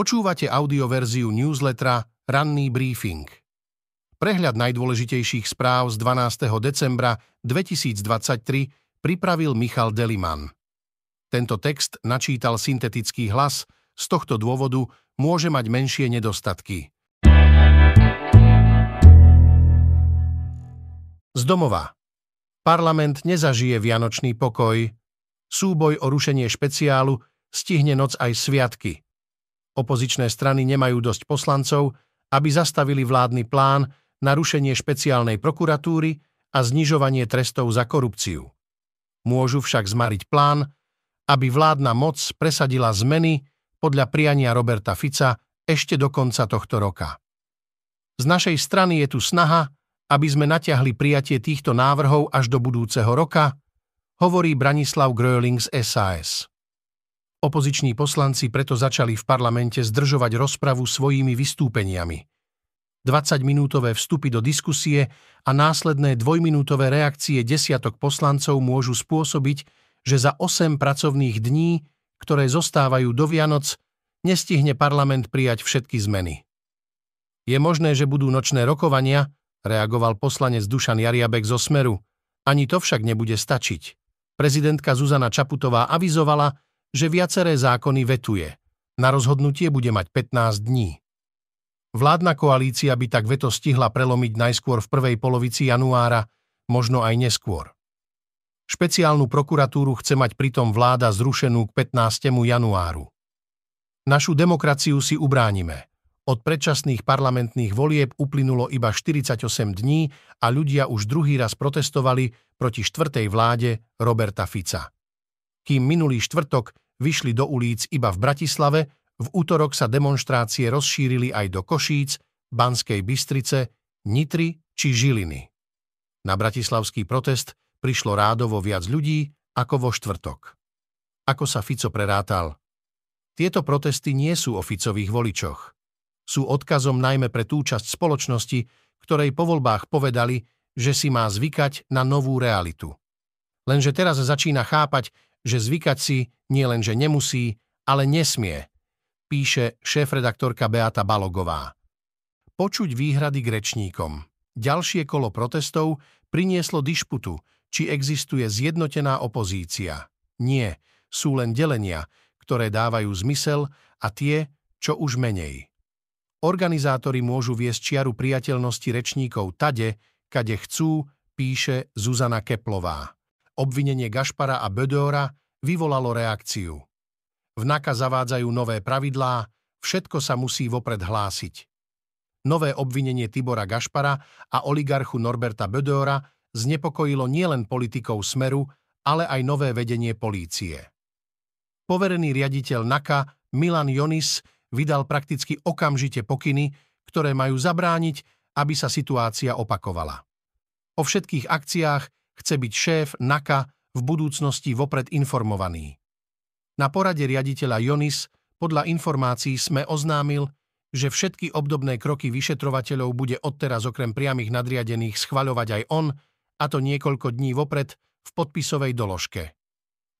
Počúvate audioverziu newslettera Ranný briefing. Prehľad najdôležitejších správ z 12. decembra 2023 pripravil Michal Deliman. Tento text načítal syntetický hlas, z tohto dôvodu môže mať menšie nedostatky. Z domova. Parlament nezažije vianočný pokoj. Súboj o rušenie špeciálu stihne noc aj sviatky. Opozičné strany nemajú dosť poslancov, aby zastavili vládny plán na rušenie špeciálnej prokuratúry a znižovanie trestov za korupciu. Môžu však zmariť plán, aby vládna moc presadila zmeny podľa priania Roberta Fica ešte do konca tohto roka. Z našej strany je tu snaha, aby sme natiahli prijatie týchto návrhov až do budúceho roka, hovorí Branislav Gröling z SAS. Opoziční poslanci preto začali v parlamente zdržovať rozpravu svojimi vystúpeniami. 20-minútové vstupy do diskusie a následné dvojminútové reakcie desiatok poslancov môžu spôsobiť, že za 8 pracovných dní, ktoré zostávajú do Vianoc, nestihne parlament prijať všetky zmeny. Je možné, že budú nočné rokovania, reagoval poslanec Dušan Jariabek zo Smeru. Ani to však nebude stačiť. Prezidentka Zuzana Čaputová avizovala, že viaceré zákony vetuje. Na rozhodnutie bude mať 15 dní. Vládna koalícia by tak veto stihla prelomiť najskôr v prvej polovici januára, možno aj neskôr. Špeciálnu prokuratúru chce mať pritom vláda zrušenú k 15. januáru. Našu demokraciu si ubránime. Od predčasných parlamentných volieb uplynulo iba 48 dní a ľudia už druhý raz protestovali proti štvrtej vláde Roberta Fica. Kým minulý štvrtok vyšli do ulic iba v Bratislave, v útorok sa demonštrácie rozšírili aj do Košíc, Banskej Bystrice, Nitry či Žiliny. Na bratislavský protest prišlo rádovo viac ľudí ako vo štvrtok. Ako sa Fico prerátal? Tieto protesty nie sú o Ficových voličoch. Sú odkazom najmä pre tú časť spoločnosti, ktorej po voľbách povedali, že si má zvykať na novú realitu. Lenže teraz začína chápať, že zvykať si nie len, že nemusí, ale nesmie, píše šéf-redaktorka Beata Balogová. Počuť výhrady k rečníkom. Ďalšie kolo protestov prinieslo dišputu, či existuje zjednotená opozícia. Nie, sú len delenia, ktoré dávajú zmysel a tie, čo už menej. Organizátori môžu viesť čiaru priateľnosti rečníkov tade, kade chcú, píše Zuzana Keplová. Obvinenie Gašpara a Bödora vyvolalo reakciu. V NAKA zavádzajú nové pravidlá, všetko sa musí vopred hlásiť. Nové obvinenie Tibora Gašpara a oligarchu Norberta Bödora znepokojilo nielen politikov Smeru, ale aj nové vedenie polície. Poverený riaditeľ NAKA Milan Jonis vydal prakticky okamžite pokyny, ktoré majú zabrániť, aby sa situácia opakovala. O všetkých akciách chce byť šéf NAKA v budúcnosti vopred informovaný. Na porade riaditeľa Jonis podľa informácií sme oznámil, že všetky obdobné kroky vyšetrovateľov bude odteraz okrem priamých nadriadených schvaľovať aj on, a to niekoľko dní vopred v podpisovej doložke.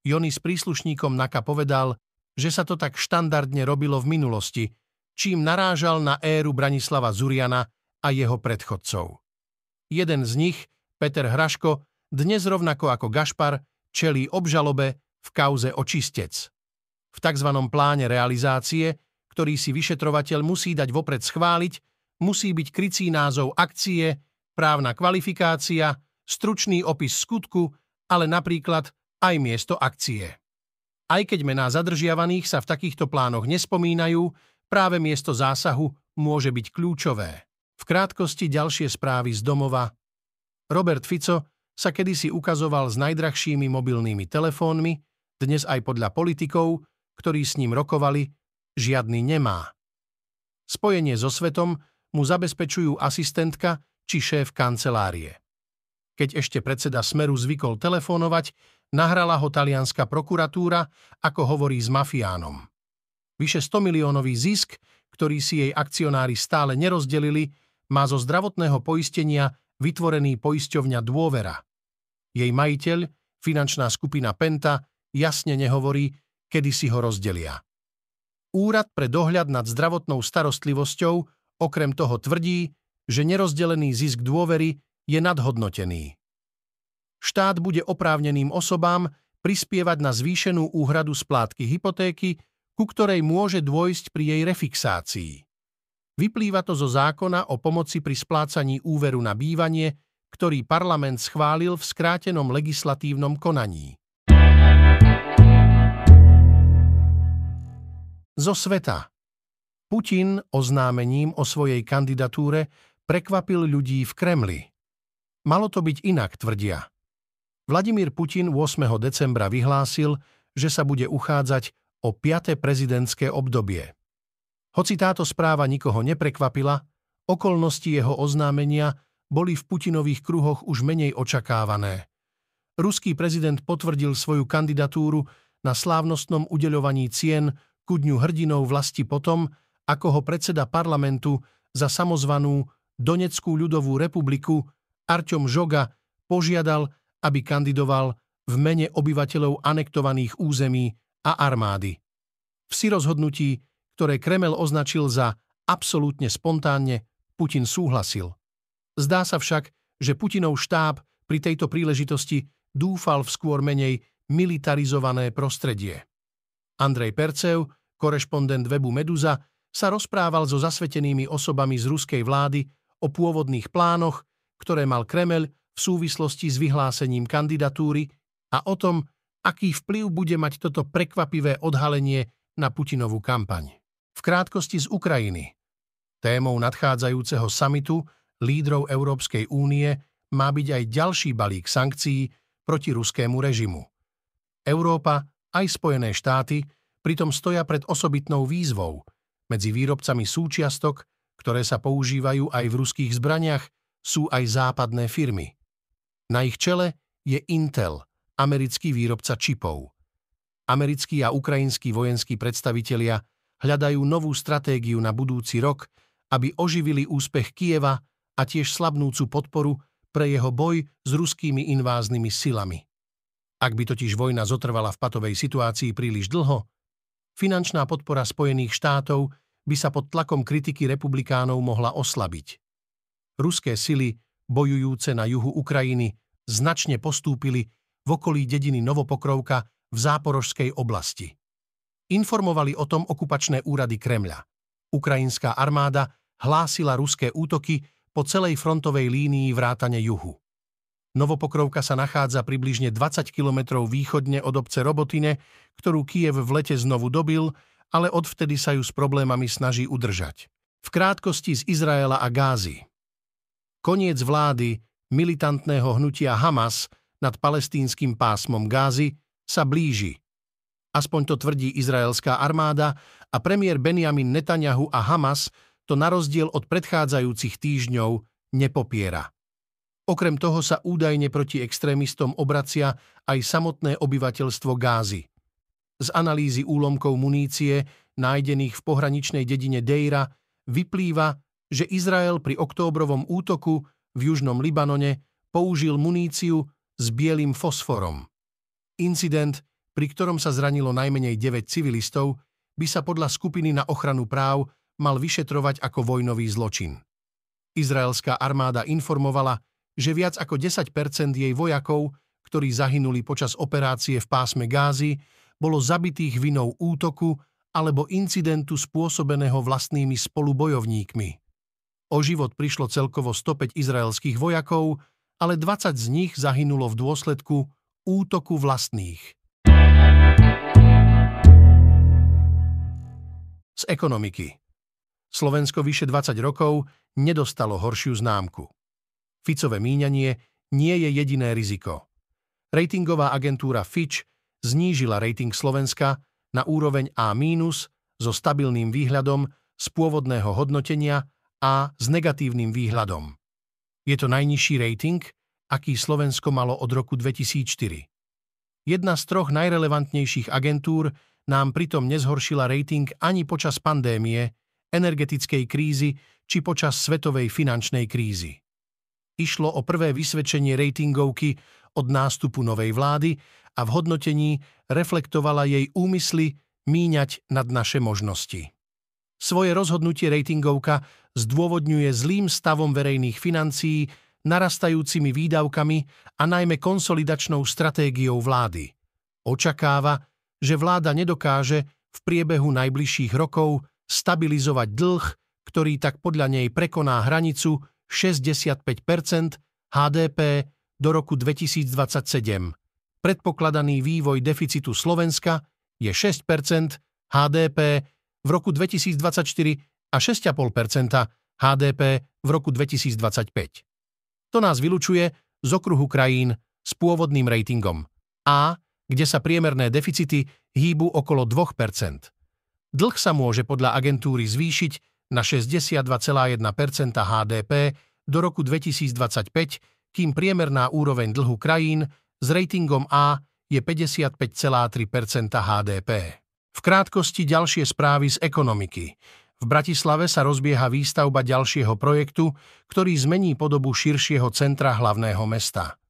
Jonis príslušníkom NAKA povedal, že sa to tak štandardne robilo v minulosti, čím narážal na éru Branislava Zuriana a jeho predchodcov. Jeden z nich, Peter Hraško, dnes rovnako ako Gašpar čelí obžalobe v kauze očistec. V tzv. pláne realizácie, ktorý si vyšetrovateľ musí dať vopred schváliť, musí byť krycí názov akcie, právna kvalifikácia, stručný opis skutku, ale napríklad aj miesto akcie. Aj keď mená zadržiavaných sa v takýchto plánoch nespomínajú, práve miesto zásahu môže byť kľúčové. V krátkosti ďalšie správy z domova. Robert Fico sa kedysi ukazoval s najdrahšími mobilnými telefónmi, dnes aj podľa politikov, ktorí s ním rokovali, žiadny nemá. Spojenie so svetom mu zabezpečujú asistentka či šéf kancelárie. Keď ešte predseda Smeru zvykol telefónovať, nahrala ho talianská prokuratúra, ako hovorí s mafiánom. Vyše 100 miliónový zisk, ktorý si jej akcionári stále nerozdelili, má zo zdravotného poistenia vytvorený poisťovňa dôvera – jej majiteľ, finančná skupina Penta, jasne nehovorí, kedy si ho rozdelia. Úrad pre dohľad nad zdravotnou starostlivosťou okrem toho tvrdí, že nerozdelený zisk dôvery je nadhodnotený. Štát bude oprávneným osobám prispievať na zvýšenú úhradu splátky hypotéky, ku ktorej môže dôjsť pri jej refixácii. Vyplýva to zo zákona o pomoci pri splácaní úveru na bývanie, ktorý parlament schválil v skrátenom legislatívnom konaní. Zo sveta Putin oznámením o svojej kandidatúre prekvapil ľudí v Kremli. Malo to byť inak, tvrdia. Vladimír Putin 8. decembra vyhlásil, že sa bude uchádzať o 5. prezidentské obdobie. Hoci táto správa nikoho neprekvapila, okolnosti jeho oznámenia boli v Putinových kruhoch už menej očakávané. Ruský prezident potvrdil svoju kandidatúru na slávnostnom udeľovaní cien ku dňu hrdinov vlasti potom, ako ho predseda parlamentu za samozvanú Doneckú ľudovú republiku Arťom Žoga požiadal, aby kandidoval v mene obyvateľov anektovaných území a armády. V si rozhodnutí, ktoré Kremel označil za absolútne spontánne, Putin súhlasil. Zdá sa však, že Putinov štáb pri tejto príležitosti dúfal v skôr menej militarizované prostredie. Andrej Percev Korešpondent webu Meduza sa rozprával so zasvetenými osobami z ruskej vlády o pôvodných plánoch, ktoré mal Kremel v súvislosti s vyhlásením kandidatúry a o tom, aký vplyv bude mať toto prekvapivé odhalenie na Putinovú kampaň. V krátkosti z Ukrajiny. Témou nadchádzajúceho samitu lídrov Európskej únie má byť aj ďalší balík sankcií proti ruskému režimu. Európa, aj Spojené štáty, pritom stoja pred osobitnou výzvou. Medzi výrobcami súčiastok, ktoré sa používajú aj v ruských zbraniach, sú aj západné firmy. Na ich čele je Intel, americký výrobca čipov. Americkí a ukrajinskí vojenskí predstavitelia hľadajú novú stratégiu na budúci rok, aby oživili úspech Kieva a tiež slabnúcu podporu pre jeho boj s ruskými inváznymi silami. Ak by totiž vojna zotrvala v patovej situácii príliš dlho, finančná podpora Spojených štátov by sa pod tlakom kritiky republikánov mohla oslabiť. Ruské sily, bojujúce na juhu Ukrajiny, značne postúpili v okolí dediny Novopokrovka v záporožskej oblasti. Informovali o tom okupačné úrady Kremľa. Ukrajinská armáda hlásila ruské útoky po celej frontovej línii vrátane juhu. Novopokrovka sa nachádza približne 20 kilometrov východne od obce Robotine, ktorú Kiev v lete znovu dobil, ale odvtedy sa ju s problémami snaží udržať. V krátkosti z Izraela a Gázy. Koniec vlády militantného hnutia Hamas nad palestínskym pásmom Gázy sa blíži. Aspoň to tvrdí izraelská armáda a premiér Benjamin Netanyahu a Hamas to na rozdiel od predchádzajúcich týždňov nepopiera. Okrem toho sa údajne proti extrémistom obracia aj samotné obyvateľstvo Gázy. Z analýzy úlomkov munície, nájdených v pohraničnej dedine Deira, vyplýva, že Izrael pri októbrovom útoku v južnom Libanone použil muníciu s bielým fosforom. Incident, pri ktorom sa zranilo najmenej 9 civilistov, by sa podľa skupiny na ochranu práv mal vyšetrovať ako vojnový zločin. Izraelská armáda informovala, že viac ako 10% jej vojakov, ktorí zahynuli počas operácie v pásme Gázy, bolo zabitých vinou útoku alebo incidentu spôsobeného vlastnými spolubojovníkmi. O život prišlo celkovo 105 izraelských vojakov, ale 20 z nich zahynulo v dôsledku útoku vlastných. Z ekonomiky. Slovensko vyše 20 rokov nedostalo horšiu známku. Ficové míňanie nie je jediné riziko. Ratingová agentúra Fitch znížila rating Slovenska na úroveň A- so stabilným výhľadom z pôvodného hodnotenia A s negatívnym výhľadom. Je to najnižší rating, aký Slovensko malo od roku 2004. Jedna z troch najrelevantnejších agentúr nám pritom nezhoršila rating ani počas pandémie, energetickej krízy či počas svetovej finančnej krízy. Išlo o prvé vysvedčenie ratingovky od nástupu novej vlády a v hodnotení reflektovala jej úmysly míňať nad naše možnosti. Svoje rozhodnutie ratingovka zdôvodňuje zlým stavom verejných financií, narastajúcimi výdavkami a najmä konsolidačnou stratégiou vlády. Očakáva, že vláda nedokáže v priebehu najbližších rokov stabilizovať dlh, ktorý tak podľa nej prekoná hranicu 65% HDP do roku 2027. Predpokladaný vývoj deficitu Slovenska je 6% HDP v roku 2024 a 6,5% HDP v roku 2025. To nás vylučuje z okruhu krajín s pôvodným ratingom A, kde sa priemerné deficity hýbu okolo 2 Dlh sa môže podľa agentúry zvýšiť na 62,1% HDP do roku 2025, kým priemerná úroveň dlhu krajín s ratingom A je 55,3% HDP. V krátkosti ďalšie správy z ekonomiky. V Bratislave sa rozbieha výstavba ďalšieho projektu, ktorý zmení podobu širšieho centra hlavného mesta.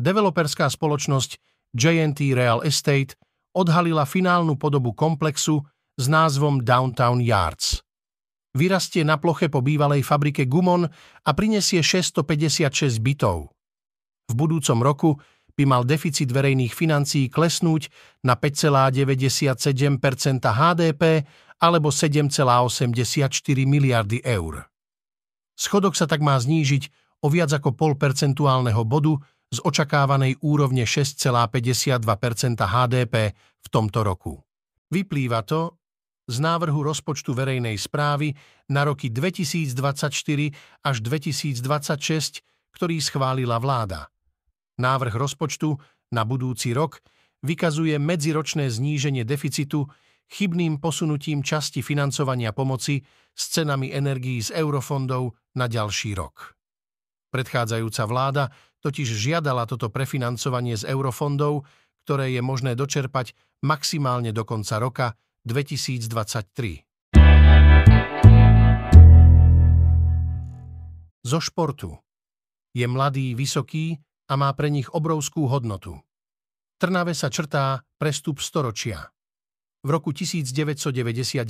Developerská spoločnosť JNT Real Estate odhalila finálnu podobu komplexu s názvom Downtown Yards. Vyrastie na ploche po bývalej fabrike Gumon a prinesie 656 bytov. V budúcom roku by mal deficit verejných financií klesnúť na 5,97% HDP alebo 7,84 miliardy eur. Schodok sa tak má znížiť o viac ako pol percentuálneho bodu z očakávanej úrovne 6,52% HDP v tomto roku. Vyplýva to z návrhu rozpočtu verejnej správy na roky 2024 až 2026, ktorý schválila vláda. Návrh rozpočtu na budúci rok vykazuje medziročné zníženie deficitu chybným posunutím časti financovania pomoci s cenami energií z eurofondov na ďalší rok. Predchádzajúca vláda totiž žiadala toto prefinancovanie z eurofondov, ktoré je možné dočerpať maximálne do konca roka 2023. Zo športu. Je mladý, vysoký a má pre nich obrovskú hodnotu. Trnave sa črtá prestup storočia. V roku 1999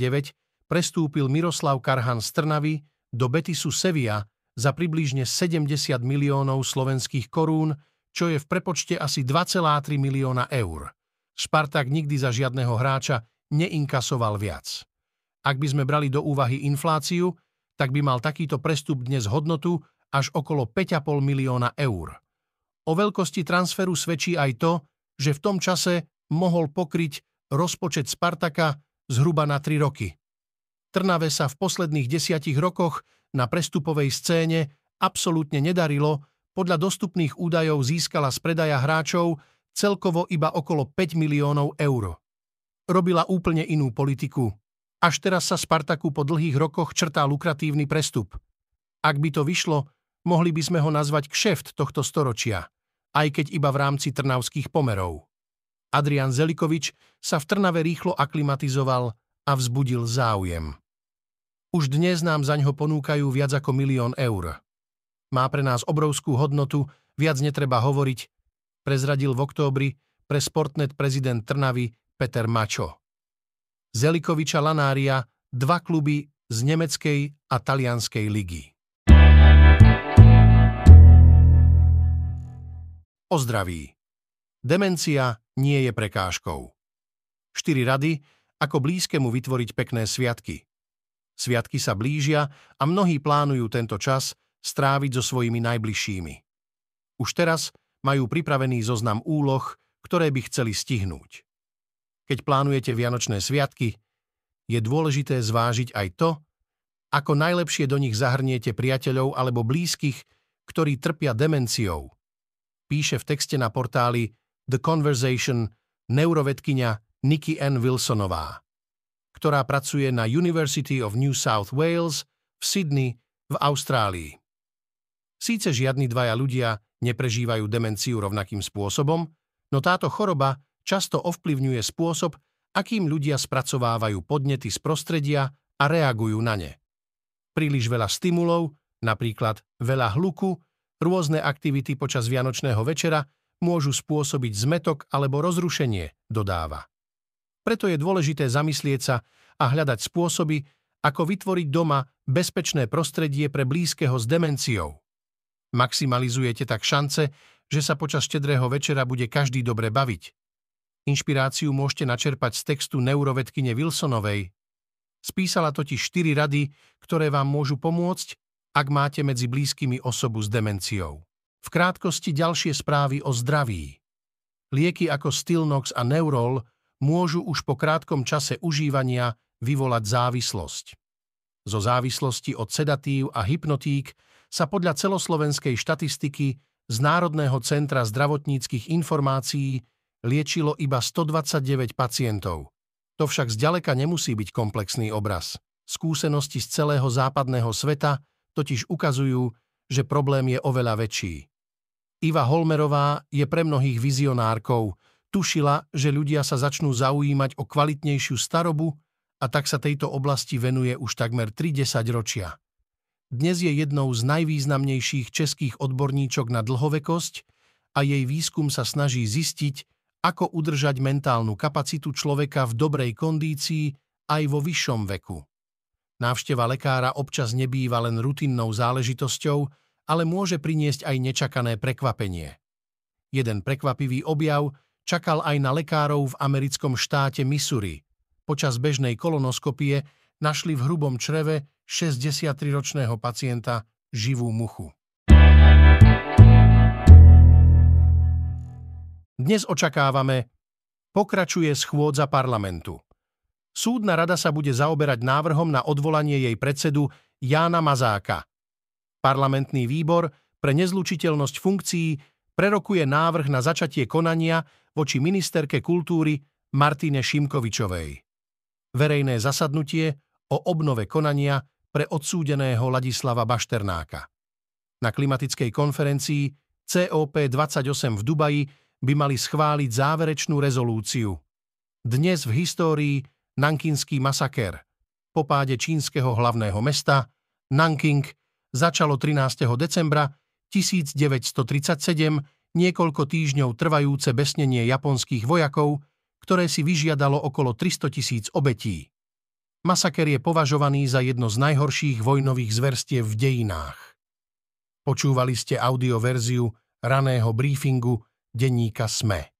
prestúpil Miroslav Karhan z Trnavy do Betisu Sevilla za približne 70 miliónov slovenských korún, čo je v prepočte asi 2,3 milióna eur. Spartak nikdy za žiadneho hráča neinkasoval viac. Ak by sme brali do úvahy infláciu, tak by mal takýto prestup dnes hodnotu až okolo 5,5 milióna eur. O veľkosti transferu svedčí aj to, že v tom čase mohol pokryť rozpočet Spartaka zhruba na 3 roky. Trnave sa v posledných desiatich rokoch na prestupovej scéne absolútne nedarilo, podľa dostupných údajov získala z predaja hráčov celkovo iba okolo 5 miliónov eur. Robila úplne inú politiku. Až teraz sa Spartaku po dlhých rokoch črtá lukratívny prestup. Ak by to vyšlo, mohli by sme ho nazvať kšeft tohto storočia – aj keď iba v rámci trnavských pomerov. Adrian Zelikovič sa v Trnave rýchlo aklimatizoval a vzbudil záujem. Už dnes nám za ňo ponúkajú viac ako milión eur. Má pre nás obrovskú hodnotu, viac netreba hovoriť, prezradil v októbri pre Sportnet prezident Trnavy Peter Mačo. Zelikoviča Lanária dva kluby z nemeckej a talianskej ligy. O zdraví. Demencia nie je prekážkou. Štyri rady, ako blízkemu vytvoriť pekné sviatky. Sviatky sa blížia a mnohí plánujú tento čas stráviť so svojimi najbližšími. Už teraz majú pripravený zoznam úloh, ktoré by chceli stihnúť. Keď plánujete Vianočné sviatky, je dôležité zvážiť aj to, ako najlepšie do nich zahrniete priateľov alebo blízkych, ktorí trpia demenciou – píše v texte na portáli The Conversation neurovedkynia Nikki N. Wilsonová, ktorá pracuje na University of New South Wales v Sydney v Austrálii. Síce žiadni dvaja ľudia neprežívajú demenciu rovnakým spôsobom, no táto choroba často ovplyvňuje spôsob, akým ľudia spracovávajú podnety z prostredia a reagujú na ne. Príliš veľa stimulov, napríklad veľa hluku, Rôzne aktivity počas Vianočného večera môžu spôsobiť zmetok alebo rozrušenie, dodáva. Preto je dôležité zamyslieť sa a hľadať spôsoby, ako vytvoriť doma bezpečné prostredie pre blízkeho s demenciou. Maximalizujete tak šance, že sa počas štedrého večera bude každý dobre baviť. Inšpiráciu môžete načerpať z textu neurovedkyne Wilsonovej. Spísala totiž štyri rady, ktoré vám môžu pomôcť, ak máte medzi blízkymi osobu s demenciou. V krátkosti ďalšie správy o zdraví. Lieky ako Stilnox a Neurol môžu už po krátkom čase užívania vyvolať závislosť. Zo závislosti od sedatív a hypnotík sa podľa celoslovenskej štatistiky z Národného centra zdravotníckých informácií liečilo iba 129 pacientov. To však zďaleka nemusí byť komplexný obraz. Skúsenosti z celého západného sveta totiž ukazujú, že problém je oveľa väčší. Iva Holmerová je pre mnohých vizionárkou. Tušila, že ľudia sa začnú zaujímať o kvalitnejšiu starobu a tak sa tejto oblasti venuje už takmer 30 ročia. Dnes je jednou z najvýznamnejších českých odborníčok na dlhovekosť a jej výskum sa snaží zistiť, ako udržať mentálnu kapacitu človeka v dobrej kondícii aj vo vyššom veku. Návšteva lekára občas nebýva len rutinnou záležitosťou, ale môže priniesť aj nečakané prekvapenie. Jeden prekvapivý objav čakal aj na lekárov v americkom štáte Missouri. Počas bežnej kolonoskopie našli v hrubom čreve 63-ročného pacienta živú muchu. Dnes očakávame pokračuje schôdza parlamentu. Súdna rada sa bude zaoberať návrhom na odvolanie jej predsedu Jána Mazáka. Parlamentný výbor pre nezlučiteľnosť funkcií prerokuje návrh na začatie konania voči ministerke kultúry Martine Šimkovičovej. Verejné zasadnutie o obnove konania pre odsúdeného Ladislava Bašternáka. Na klimatickej konferencii COP28 v Dubaji by mali schváliť záverečnú rezolúciu. Dnes v histórii Nankinský masaker. Po páde čínskeho hlavného mesta Nanking začalo 13. decembra 1937 niekoľko týždňov trvajúce besnenie japonských vojakov, ktoré si vyžiadalo okolo 300 tisíc obetí. Masaker je považovaný za jedno z najhorších vojnových zverstiev v dejinách. Počúvali ste audioverziu raného briefingu denníka SME.